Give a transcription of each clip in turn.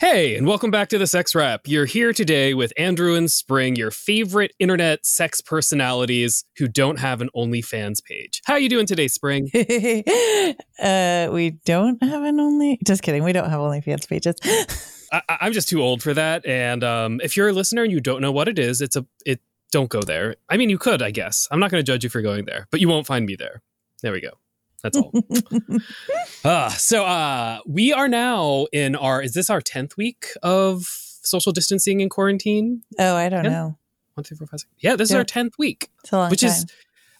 Hey, and welcome back to the Sex Wrap. You're here today with Andrew and Spring, your favorite internet sex personalities who don't have an OnlyFans page. How are you doing today, Spring? uh, we don't have an only. Just kidding. We don't have OnlyFans pages. I, I'm just too old for that. And um, if you're a listener and you don't know what it is, it's a it. Don't go there. I mean, you could, I guess. I'm not going to judge you for going there, but you won't find me there. There we go. That's all. uh, so uh, we are now in our. Is this our tenth week of social distancing and quarantine? Oh, I don't Yeah. know. One, two, four, five, six. Yeah, this is Yeah. our tenth week. It's a long which time. is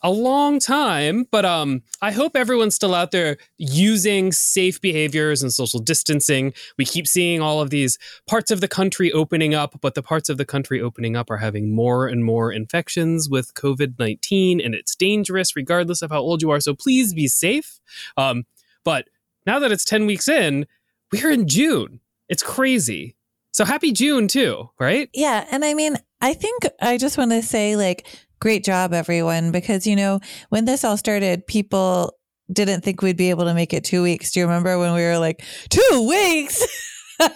a long time but um i hope everyone's still out there using safe behaviors and social distancing. We keep seeing all of these parts of the country opening up but the parts of the country opening up are having more and more infections with covid-19 and it's dangerous regardless of how old you are so please be safe. Um but now that it's 10 weeks in we're in june. It's crazy. So happy june too right? Yeah. And I mean, I think I just want to say, like, great job, everyone, because, you know, when this all started, people didn't think we'd be able to make it two weeks. Do you remember when we were like, two weeks?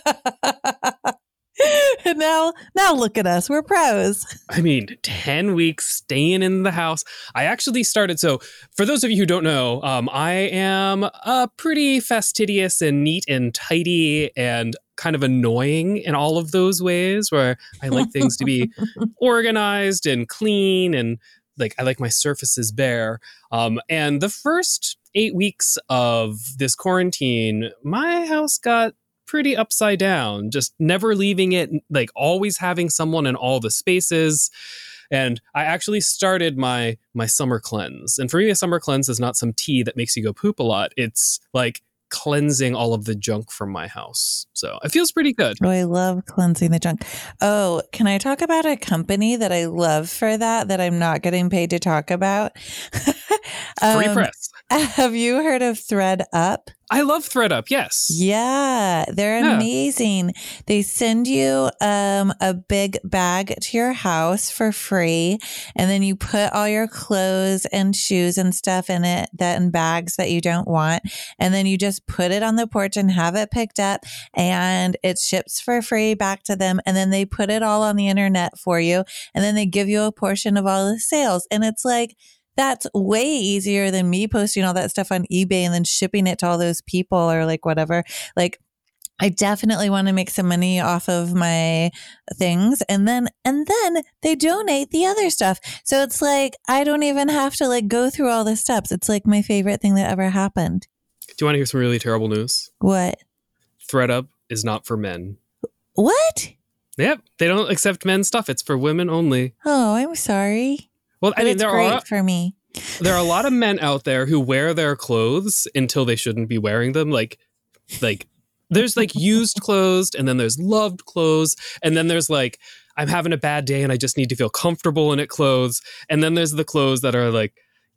and now, now look at us. We're pros. I mean, 10 weeks staying in the house. I actually started. So, for those of you who don't know, um, I am uh, pretty fastidious and neat and tidy and kind of annoying in all of those ways where I like things to be organized and clean and like I like my surfaces bare. Um, and the first eight weeks of this quarantine, my house got pretty upside down, just never leaving it, like always having someone in all the spaces. And I actually started my my summer cleanse. And for me, a summer cleanse is not some tea that makes you go poop a lot. It's like cleansing all of the junk from my house. So it feels pretty good. Oh, I love cleansing the junk. Oh, can I talk about a company that I love for that that I'm not getting paid to talk about? Free Um, press. Have you heard of Thread Up? I love ThredUp. Yes. Yeah, they're Yeah. amazing. They send you um, a big bag to your house for free, and then you put all your clothes and shoes and stuff in it that in bags that you don't want, and then you just put it on the porch and have it picked up, and it ships for free back to them, and then they put it all on the internet for you, and then they give you a portion of all the sales, and it's like that's way easier than me posting all that stuff on eBay and then shipping it to all those people or like whatever. Like I definitely want to make some money off of my things and then and then they donate the other stuff. So it's like I don't even have to like go through all the steps. It's like my favorite thing that ever happened. Do you want to hear some really terrible news? What? ThredUp is not for men. What? Yep, they don't accept men's stuff. It's for women only. Oh, I'm sorry. Well, I mean, there great are for me. there are a lot of men out there who wear their clothes until they shouldn't be wearing them. Like, like there's like used clothes, and then there's loved clothes, and then there's like I'm having a bad day and I just need to feel comfortable in it clothes, and then there's the clothes that are like.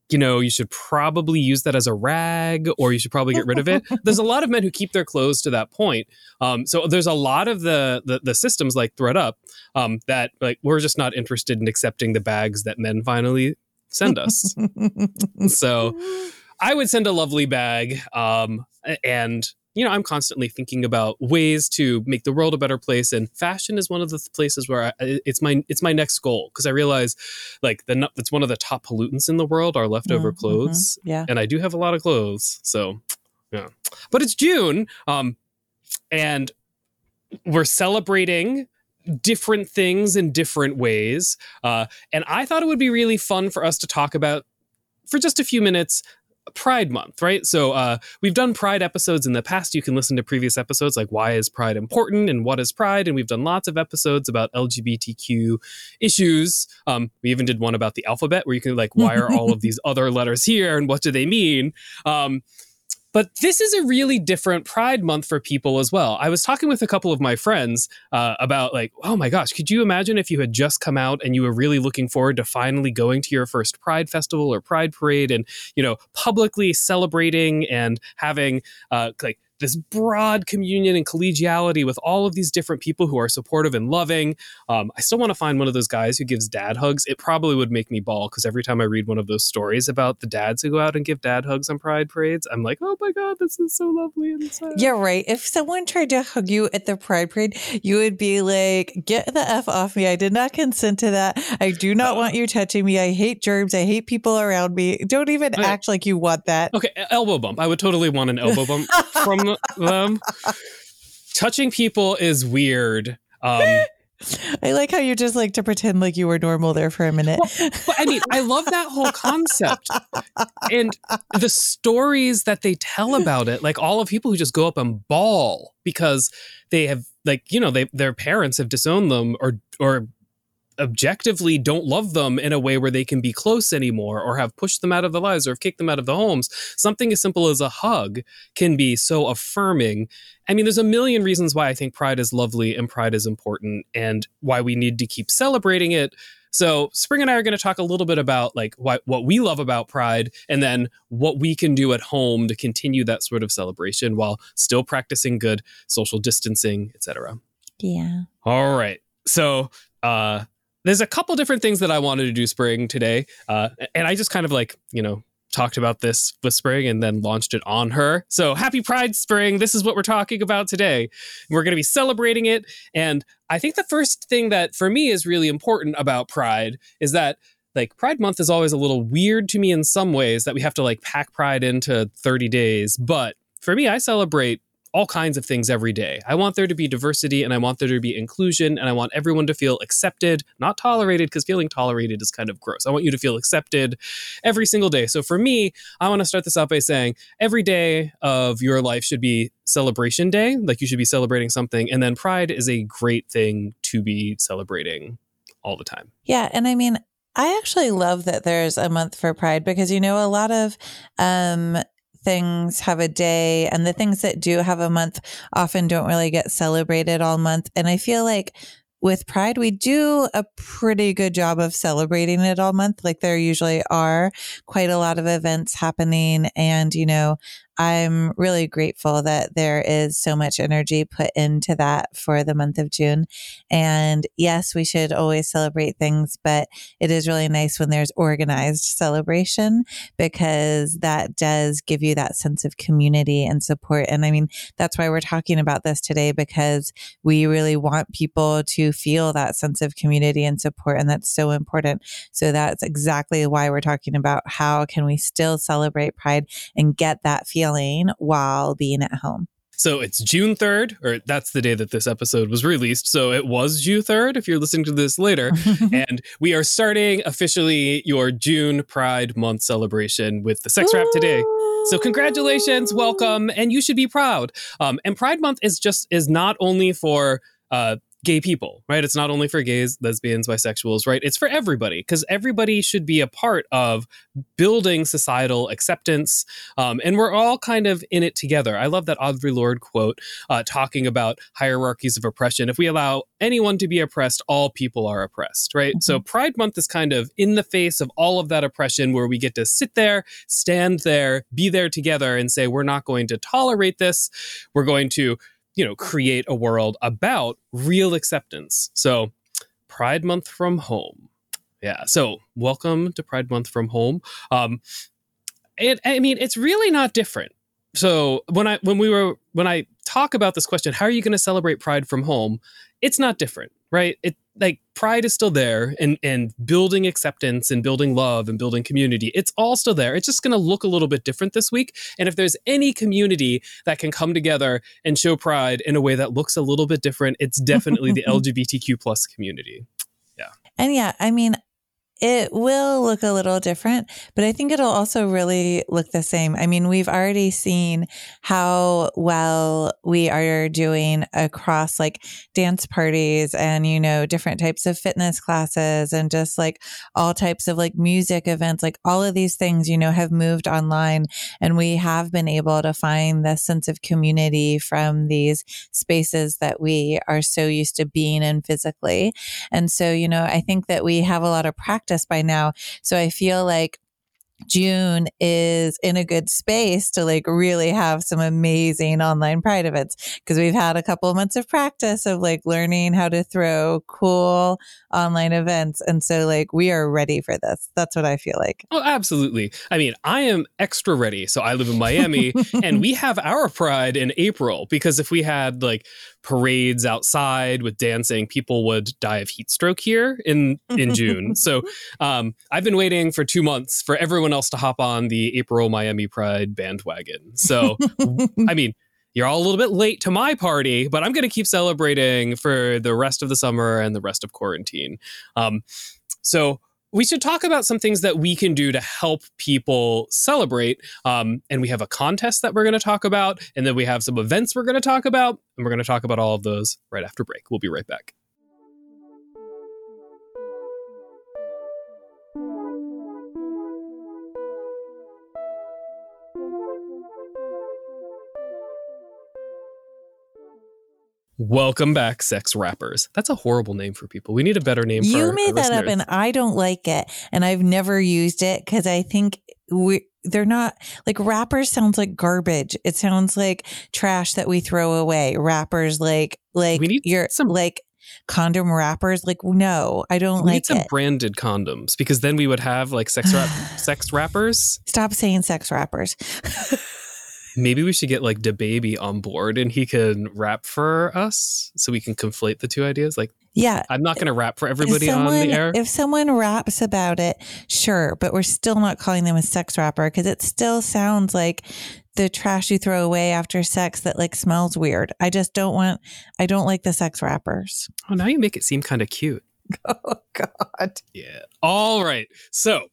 You know, you should probably use that as a rag, or you should probably get rid of it. There's a lot of men who keep their clothes to that point. Um, so there's a lot of the the, the systems like ThredUp um, that like we're just not interested in accepting the bags that men finally send us. so I would send a lovely bag. Um, and, you know, I'm constantly thinking about ways to make the world a better place. And fashion is one of the th- places where I, it's my it's my next goal because I realize like the it's one of the top pollutants in the world are leftover Mhm, clothes. Yeah. And I do have a lot of clothes. So, yeah. But it's June. Um, and we're celebrating different things in different ways. Uh, and I thought it would be really fun for us to talk about for just a few minutes Pride Month, right? So uh, we've done Pride episodes in the past. You can listen to previous episodes like why is Pride important and what is Pride, and we've done lots of episodes about LGBTQ issues. Um, we even did one about the alphabet, where you can like why are all of these other letters here and what do they mean? Um, but this is a really different Pride Month for people as well. I was talking with a couple of my friends uh, about, like, oh my gosh, could you imagine if you had just come out and you were really looking forward to finally going to your first Pride Festival or Pride Parade and, you know, publicly celebrating and having, uh, like, this broad communion and collegiality with all of these different people who are supportive and loving. Um, I still want to find one of those guys who gives dad hugs. It probably would make me bawl because every time I read one of those stories about the dads who go out and give dad hugs on pride parades, I'm like, oh my God, this is so lovely and sad. Yeah, right. If someone tried to hug you at the pride parade, you would be like, get the F off me. I did not consent to that. I do not want you touching me. I hate germs. I hate people around me. Don't even act like you want that. Okay, elbow bump. I would totally want an elbow bump from them. Touching people is weird. Um, I like how you just like to pretend like you were normal there for a minute. Well, but I mean, I love that whole concept and the stories that they tell about it. Like all of people who just go up and bawl because they have, like, you know, they their parents have disowned them or or objectively don't love them in a way where they can be close anymore or have pushed them out of the lives or have kicked them out of the homes. Something as simple as a hug can be so affirming. I mean, there's a million reasons why I think pride is lovely and pride is important and why we need to keep celebrating it. So, Spring and I are going to talk a little bit about like what what we love about Pride, and then what we can do at home to continue that sort of celebration while still practicing good social distancing, etc. Yeah. All right. So, uh, there's a couple different things that I wanted to do spring today. Uh, and I just kind of like, you know, talked about this with spring and then launched it on her. So happy Pride Spring. This is what we're talking about today. We're going to be celebrating it. And I think the first thing that for me is really important about Pride is that like Pride Month is always a little weird to me in some ways that we have to like pack Pride into 30 days. But for me, I celebrate all kinds of things every day. I want there to be diversity and I want there to be inclusion and I want everyone to feel accepted, not tolerated, because feeling tolerated is kind of gross. I want you to feel accepted every single day. So for me, I want to start this out by saying every day of your life should be celebration day. Like you should be celebrating something. And then pride is a great thing to be celebrating all the time. Yeah. And I mean, I actually love that there's a month for pride because you know a lot of um things have a day and the things that do have a month often don't really get celebrated all month. And I feel like with Pride, we do a pretty good job of celebrating it all month. Like there usually are quite a lot of events happening. And, you know, I'm really grateful that there is so much energy put into that for the month of June. And yes, we should always celebrate things, but it is really nice when there's organized celebration because that does give you that sense of community and support. And I mean, that's why we're talking about this today because we really want people to feel that sense of community and support. And that's so important. So that's exactly why we're talking about how can we still celebrate Pride and get that feeling feeling while being at home. So it's June 3rd, or that's the day that this episode was released. So it was June 3rd if you're listening to this later. and we are starting officially your June Pride Month celebration with the Sex Wrap today. So congratulations, welcome, and you should be proud. Um, and Pride Month is just is not only for uh, gay people, right? It's not only for gays, lesbians, bisexuals, right? It's for everybody because everybody should be a part of building societal acceptance. Um, and we're all kind of in it together. I love that Audre Lorde quote uh, talking about hierarchies of oppression. If we allow anyone to be oppressed, all people are oppressed, right? Mm-hmm. So Pride Month is kind of in the face of all of that oppression where we get to sit there, stand there, be there together and say, we're not going to tolerate this. We're going to you know, create a world about real acceptance. So, Pride Month from home. Yeah. So, welcome to Pride Month from home. Um, it, I mean, it's really not different. So when I when we were when I talk about this question, how are you going to celebrate Pride from home? It's not different, right? It like pride is still there and and building acceptance and building love and building community. It's all still there. It's just going to look a little bit different this week. And if there's any community that can come together and show pride in a way that looks a little bit different it's definitely the lgbtq plus community. Yeah. And yeah i mean it will look a little different, but I think it'll also really look the same. I mean, we've already seen how well we are doing across like dance parties and, you know, different types of fitness classes and just like all types of like music events. Like all of these things, you know, have moved online and we have been able to find the sense of community from these spaces that we are so used to being in physically. And so, you know, I think that we have a lot of practice practice by now. So I feel like June is in a good space to like really have some amazing online pride events because we've had a couple of months of practice of like learning how to throw cool online events. And so like we are ready for this. That's what I feel like. Oh, absolutely. I mean, I am extra ready. So I live in Miami and we have our pride in April because if we had like parades outside with dancing, people would die of heat stroke here in in June. so um, I've been waiting for two months for everyone else to hop on the April Miami Pride bandwagon. So I mean, you're all a little bit late to my party, but I'm going to keep celebrating for the rest of the summer and the rest of quarantine. Um, so we should talk about some things that we can do to help people celebrate. Um, and we have a contest that we're going to talk about, and then we have some events we're going to talk about, and we're going to talk about all of those right after break. We'll be right back. Welcome back, sex rappers. That's a horrible name for people. We need a better name. For you made that up, and I don't like it, and I've never used it because I think we they're not like rappers. Sounds like garbage. It sounds like trash that we throw away. Rappers like like We need you're some- like condom wrappers. Like no, I don't we like need some it. branded condoms because then we would have like sex rap, sex rappers. Stop saying sex rappers. Maybe we should get like the baby on board and he can rap for us so we can conflate the two ideas. Like Yeah, I'm not going to rap for everybody on someone, the air. If someone raps about it, sure, but we're still not calling them a sex rapper because it still sounds like the trash you throw away after sex that like smells weird. I just don't want, I don't like the sex rappers. oh, now you make it seem kind of cute. Oh, God. Yeah. All right. So,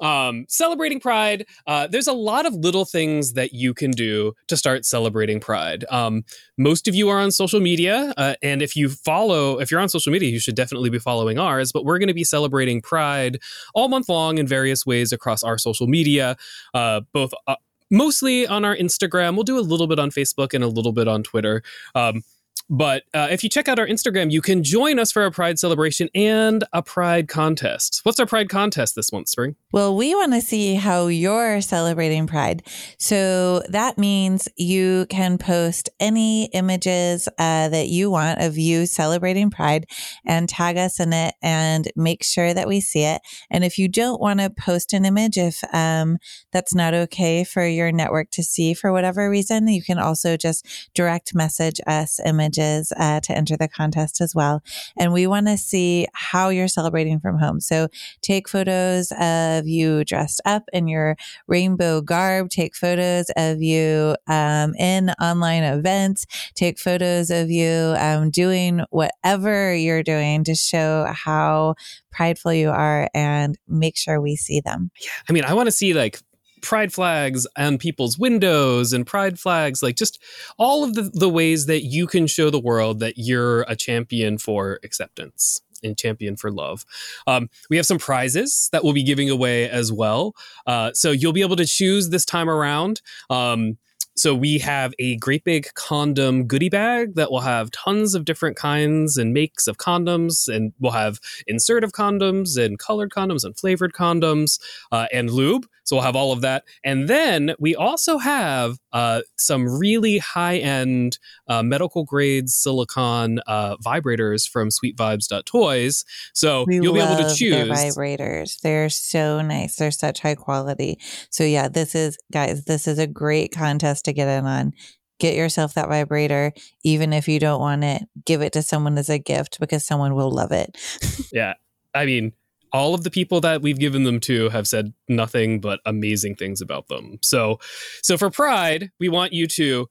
um, celebrating Pride. Uh, there's a lot of little things that you can do to start celebrating Pride. Um, most of you are on social media, uh, and if you follow, if you're on social media, you should definitely be following ours. But we're going to be celebrating Pride all month long in various ways across our social media, uh, both. Uh, Mostly on our Instagram. We'll do a little bit on Facebook and a little bit on Twitter. Um, but uh, if you check out our Instagram, you can join us for a Pride celebration and a Pride contest. What's our Pride contest this month, Spring? Well, we want to see how you're celebrating Pride. So that means you can post any images uh, that you want of you celebrating Pride and tag us in it and make sure that we see it. And if you don't want to post an image, if um, that's not okay for your network to see for whatever reason, you can also just direct message us images uh, to enter the contest as well. And we want to see how you're celebrating from home. So take photos of you dressed up in your rainbow garb, take photos of you um, in online events, take photos of you um, doing whatever you're doing to show how prideful you are and make sure we see them. Yeah. I mean, I want to see like pride flags on people's windows and pride flags, like just all of the, the ways that you can show the world that you're a champion for acceptance and champion for love. Um, we have some prizes that we'll be giving away as well. Uh, so you'll be able to choose this time around. Um, so we have a great big condom goodie bag that will have tons of different kinds and makes of condoms, and we'll have insert of condoms and colored condoms and flavored condoms uh, and lube. So we'll have all of that, and then we also have uh, some really high end uh, medical grade silicone uh, vibrators from SweetVibes.toys. So We you'll be able to choose. vibrators. They're so nice. They're such high quality. So yeah, this is guys, this is a great contest to get in on. Get yourself that vibrator, even if you don't want it. Give it to someone as a gift because someone will love it. Yeah. I mean, all of the people that we've given them to have said nothing but amazing things about them. So, so for Pride, we want you to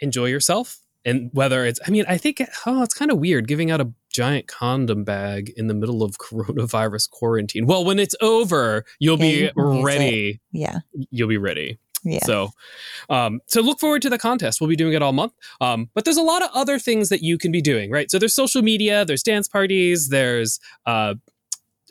enjoy yourself. And whether it's, I mean, I think, oh, it's kind of weird giving out a giant condom bag in the middle of coronavirus quarantine. Well, when it's over, you'll Yeah, be can it. ready. Yeah. You'll be ready. Yeah. So, um, so look forward to the contest. We'll be doing it all month. Um, but there's a lot of other things that you can be doing, right? So there's social media, there's dance parties, there's uh,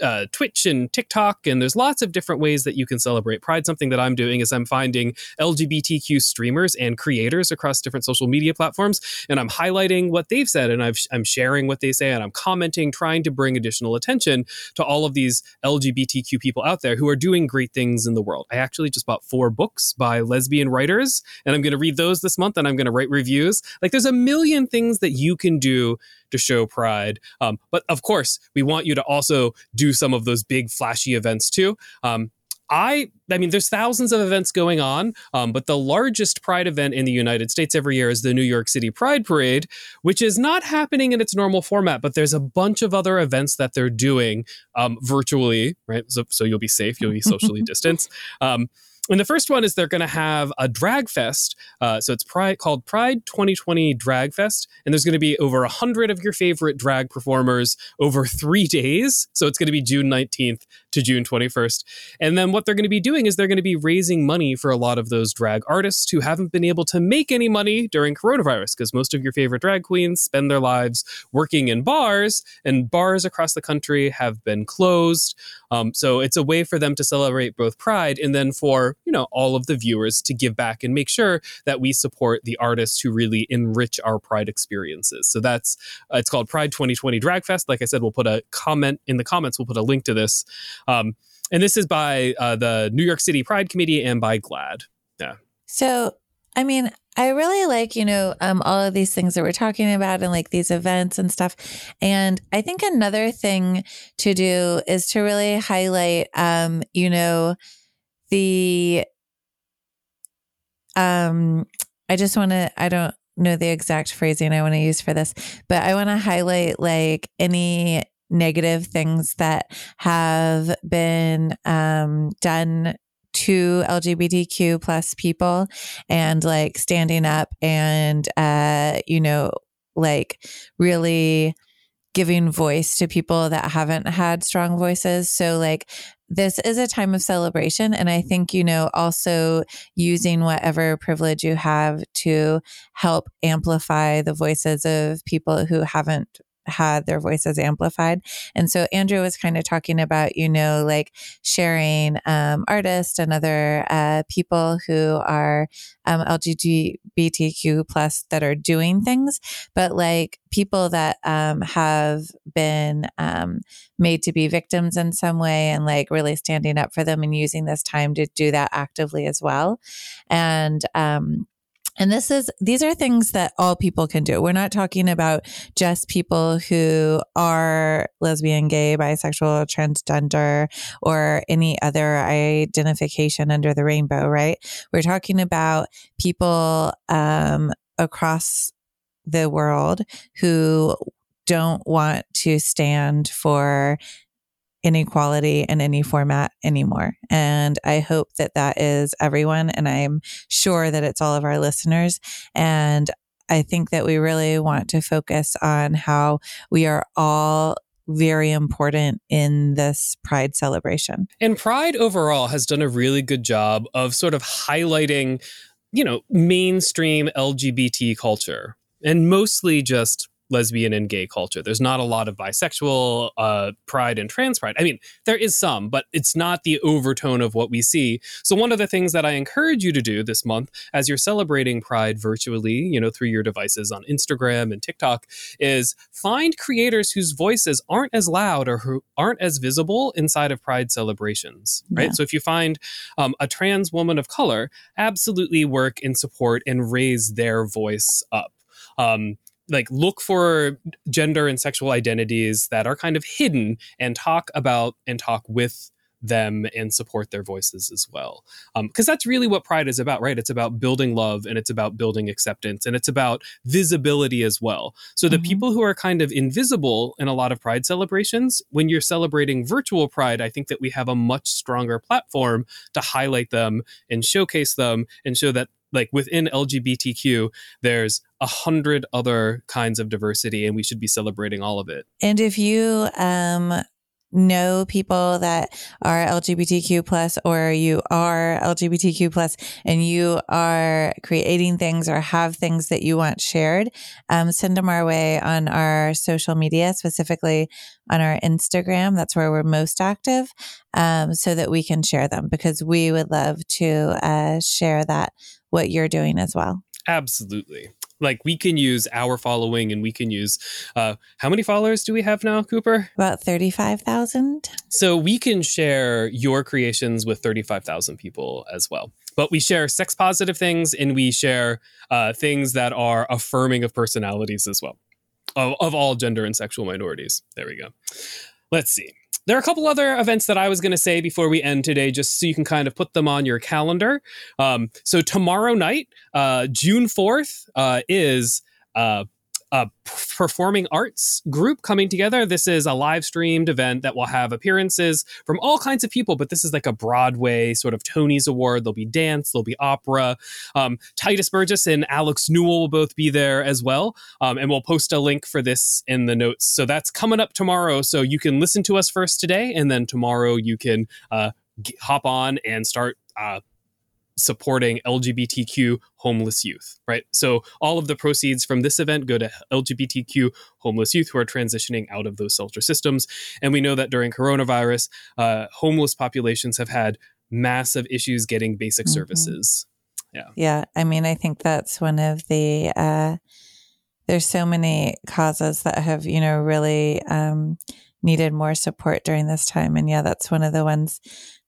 uh, Twitch and TikTok, and there's lots of different ways that you can celebrate Pride. Something that I'm doing is I'm finding LGBTQ streamers and creators across different social media platforms, and I'm highlighting what they've said, and i am sharing what they say, and I'm commenting, trying to bring additional attention to all of these LGBTQ people out there who are doing great things in the world. I actually just bought four books by lesbian writers, and I'm going to read those this month, and I'm going to write reviews. Like, there's a million things that you can do to show pride. Um, but of course, we want you to also do some of those big flashy events too. Um, I, I mean, there's thousands of events going on, um, but the largest Pride event in the United States every year is the New York City Pride Parade, which is not happening in its normal format. But there's a bunch of other events that they're doing um, virtually, right? So, so, you'll be safe, you'll be socially distanced. Um, and the first one is they're going to have a drag fest. Uh, so it's Pride called Pride 2020 Drag Fest, and there's going to be over a hundred of your favorite drag performers over three days. So it's going to be June 19th to June 21st. And then what they're going to be doing is they're going to be raising money for a lot of those drag artists who haven't been able to make any money during coronavirus because most of your favorite drag queens spend their lives working in bars, and bars across the country have been closed. Um, so it's a way for them to celebrate both Pride and then for you know all of the viewers to give back and make sure that we support the artists who really enrich our Pride experiences. So that's uh, it's called Pride 2020 Drag Fest. Like I said, we'll put a comment in the comments. We'll put a link to this. Um, and this is by uh, the New York City Pride Committee and by GLAAD. Yeah. So, I mean, I really like, you know, um, all of these things that we're talking about and like these events and stuff. And I think another thing to do is to really highlight, um, you know, the, um, I just want to, I don't know the exact phrasing I want to use for this, but I want to highlight like any negative things that have been um, done to LGBTQ plus people and like standing up and, uh, you know, like really giving voice to people that haven't had strong voices. So, like, this is a time of celebration. And I think, you know, also using whatever privilege you have to help amplify the voices of people who haven't had their voices amplified. And so Andrew was kind of talking about, you know, like sharing um, artists and other uh, people who are um, LGBTQ plus that are doing things, but like people that um, have been um, made to be victims in some way and like really standing up for them and using this time to do that actively as well. And um, and this is, these are things that all people can do. We're not talking about just people who are lesbian, gay, bisexual, transgender, or any other identification under the rainbow, right? We're talking about people um, across the world who don't want to stand for inequality in any format anymore. And I hope that that is everyone. And I'm sure that it's all of our listeners. And I think that we really want to focus on how we are all very important in this Pride celebration. And Pride overall has done a really good job of sort of highlighting, you know, mainstream LGBT culture and mostly just lesbian and gay culture. There's not a lot of bisexual uh, pride and trans pride. I mean, there is some, but it's not the overtone of what we see. So one of the things that I encourage you to do this month, as you're celebrating Pride virtually, you know, through your devices on Instagram and TikTok, is find creators whose voices aren't as loud or who aren't as visible inside of Pride celebrations, right? Yeah. So if you find um, a trans woman of color, absolutely work in support and raise their voice up. Um, like look for gender and sexual identities that are kind of hidden and talk about and talk with them and support their voices as well. Because um, that's really what pride is about right? It's about building love and it's about building acceptance and it's about visibility as well. So the mm-hmm. people who are kind of invisible in a lot of pride celebrations when you're celebrating virtual pride i think that we have a much stronger platform to highlight them and showcase them and show that like within LGBTQ, there's a hundred other kinds of diversity, and we should be celebrating all of it. And if you um, know people that are LGBTQ plus or you are LGBTQ plus and you are creating things or have things that you want shared, um, send them our way on our social media, specifically on our Instagram. That's where we're most active, um, so that we can share them because we would love to uh, share that what you're doing as well. Absolutely like we can use our following and we can use uh, how many followers do we have now cooper? About 35000 so we can share your creations with 35000 people as well. But we share sex positive things and we share uh, things that are affirming of personalities as well. Of, of all gender and sexual minorities. There we go let's see there are a couple other events that I was going to say before we end today, just so you can kind of put them on your calendar. Um, so tomorrow night, uh, June fourth, uh, is uh, a performing arts group coming together. This is a live streamed event that will have appearances from all kinds of people, but this is like a Broadway sort of Tony's Award. There'll be dance, there'll be opera. Um, Tituss Burgess and Alex Newell will both be there as well. Um, and we'll post a link for this in the notes. So that's coming up tomorrow. So you can listen to us first today, and then tomorrow you can uh, hop on and start. Uh, supporting LGBTQ homeless youth, right? So all of the proceeds from this event go to LGBTQ homeless youth who are transitioning out of those shelter systems. And we know that during coronavirus, uh, homeless populations have had massive issues getting basic mm-hmm. services. Yeah. Yeah. I mean, I think that's one of the, uh, there's so many causes that have, you know, really um, needed more support during this time. And yeah, that's one of the ones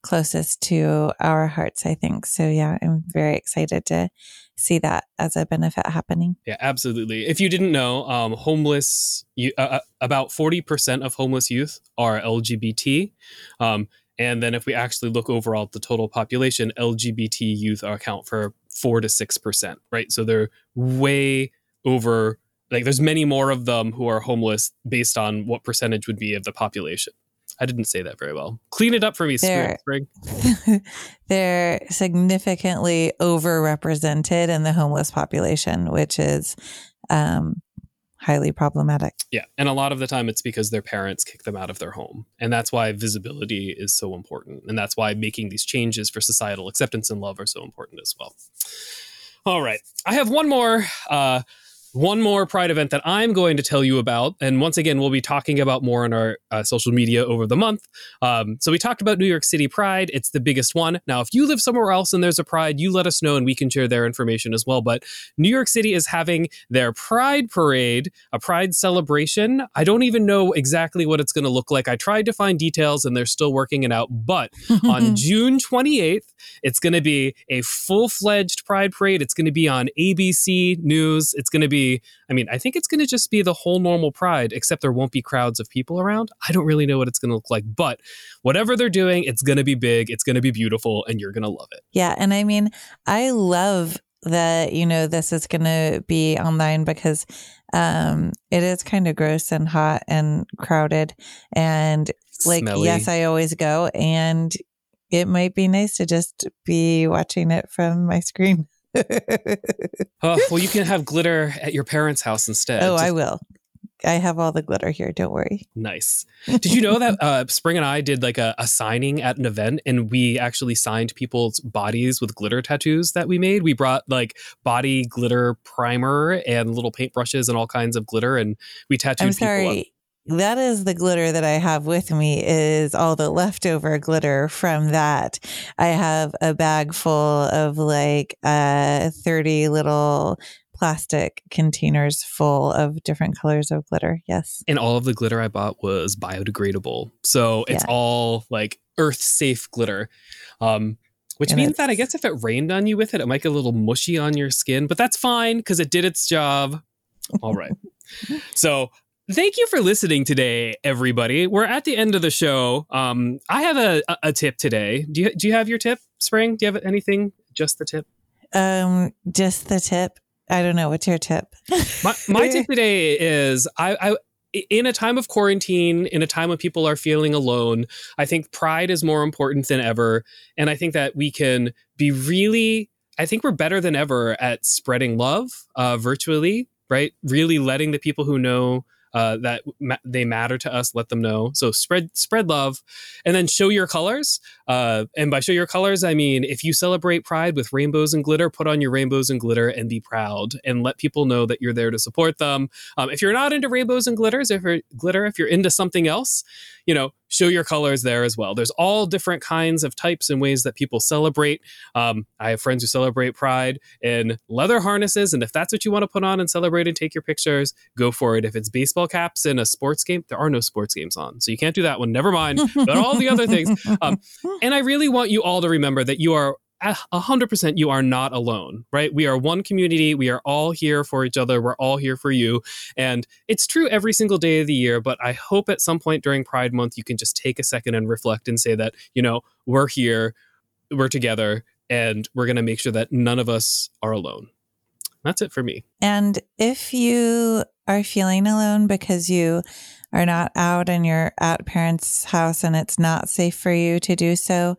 closest to our hearts, I think. So, yeah, I'm very excited to see that as a benefit happening. Yeah, absolutely. If you didn't know, um, homeless, you, uh, uh about 40% of homeless youth are LGBT. Um, and then if we actually look overall at the total population, LGBT youth account for four to 6%, right? So they're way over, like, there's many more of them who are homeless based on what percentage would be of the population. I didn't say that very well. Clean it up for me, they're, Spring. they're significantly overrepresented in the homeless population, which is um, highly problematic. Yeah. And a lot of the time it's because their parents kick them out of their home. And that's why visibility is so important. And that's why making these changes for societal acceptance and love are so important as well. All right. I have one more uh, one more Pride event that I'm going to tell you about. And once again, we'll be talking about more on our uh, social media over the month. Um, so we talked about New York City Pride. It's the biggest one. Now, if you live somewhere else and there's a Pride, you let us know and we can share their information as well. But New York City is having their Pride Parade, a Pride celebration. I don't even know exactly what it's going to look like. I tried to find details and they're still working it out. But on June 28th, it's going to be a full fledged Pride Parade. It's going to be on ABC News. It's going to be I mean, I think it's going to just be the whole normal Pride, except there won't be crowds of people around. I don't really know what it's going to look like, but whatever they're doing, it's going to be big, it's going to be beautiful, and you're going to love it. Yeah. And I mean, I love that, you know, this is going to be online because um, it is kind of gross and hot and crowded. And like, Smelly. yes, I always go. And it might be nice to just be watching it from my screen oh, well, you can have glitter at your parents' house instead. Oh, Just- I will. I have all the glitter here. Don't worry. Nice. Did you know that uh, Spring and I did like a, a, signing at an event and we actually signed people's bodies with glitter tattoos that we made? We brought like body glitter primer and little paintbrushes and all kinds of glitter and we tattooed I'm sorry that is the glitter that I have with me is all the leftover glitter from that. I have a bag full of like uh 30 little plastic containers full of different colors of glitter. Yes. And all of the glitter I bought was biodegradable. So it's yeah. all like earth safe glitter. Um which and means that I guess if it rained on you with it, it might get a little mushy on your skin, but that's fine because it did its job. All right. so Thank you for listening today, everybody. We're at the end of the show. Um, I have a, a tip today. Do you do you have your tip, Spring? Do you have anything? Just the tip? Um, just the tip. I don't know. What's your tip? my my tip today is I, I in a time of quarantine, in a time when people are feeling alone, I think pride is more important than ever. And I think that we can be really, I think we're better than ever at spreading love uh, virtually, right? Really letting the people who know uh, that ma- they matter to us. Let them know. So spread spread love, and then show your colors. Uh, and by show your colors, I mean if you celebrate Pride with rainbows and glitter, put on your rainbows and glitter and be proud, and let people know that you're there to support them. Um, if you're not into rainbows and glitters, if you're glitter, if you're into something else, you know, show your colors there as well. There's all different kinds of types and ways that people celebrate. Um, I have friends who celebrate Pride in leather harnesses, and if that's what you want to put on and celebrate and take your pictures, go for it. If it's baseball caps in a sports game, there are no sports games on, so you can't do that one. Never mind. but all the other things. Um, and I really want you all to remember that you are a hundred percent you are not alone right? We are one community. We are all here for each other. We're all here for you. And it's true every single day of the year but i hope at some point during pride month you can just take a second and reflect and say that you know we're here we're together and we're going to make sure that none of us are alone. That's it for me. And if you are feeling alone because you are not out and you're at parents' house and it's not safe for you to do so,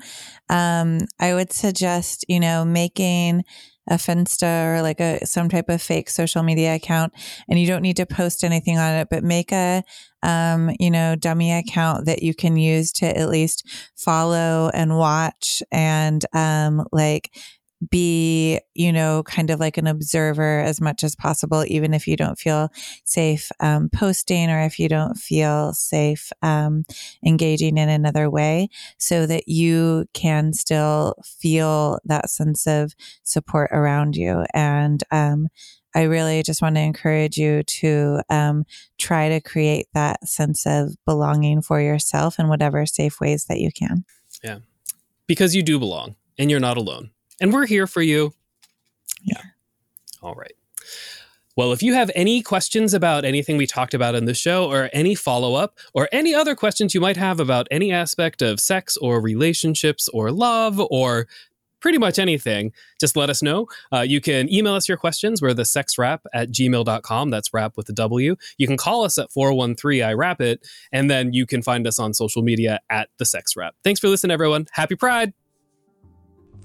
um, I would suggest, you know, making a Finsta or like a some type of fake social media account, and you don't need to post anything on it, but make a um, you know dummy account that you can use to at least follow and watch and um, like be, you know, kind of like an observer as much as possible, even if you don't feel safe um, posting or if you don't feel safe um, engaging in another way, so that you can still feel that sense of support around you. And um, I really just want to encourage you to um, try to create that sense of belonging for yourself in whatever safe ways that you can. Yeah. Because you do belong and you're not alone and we're here for you. Yeah. All right. Well, if you have any questions about anything we talked about in the show, or any follow up, or any other questions you might have about any aspect of sex or relationships or love or pretty much anything, just let us know. Uh, you can email us your questions. We're the sexwrap at gmail.com. That's wrap with a W. You can call us at 413 I Wrap It, and then you can find us on social media at the sex wrap. Thanks for listening, everyone. Happy Pride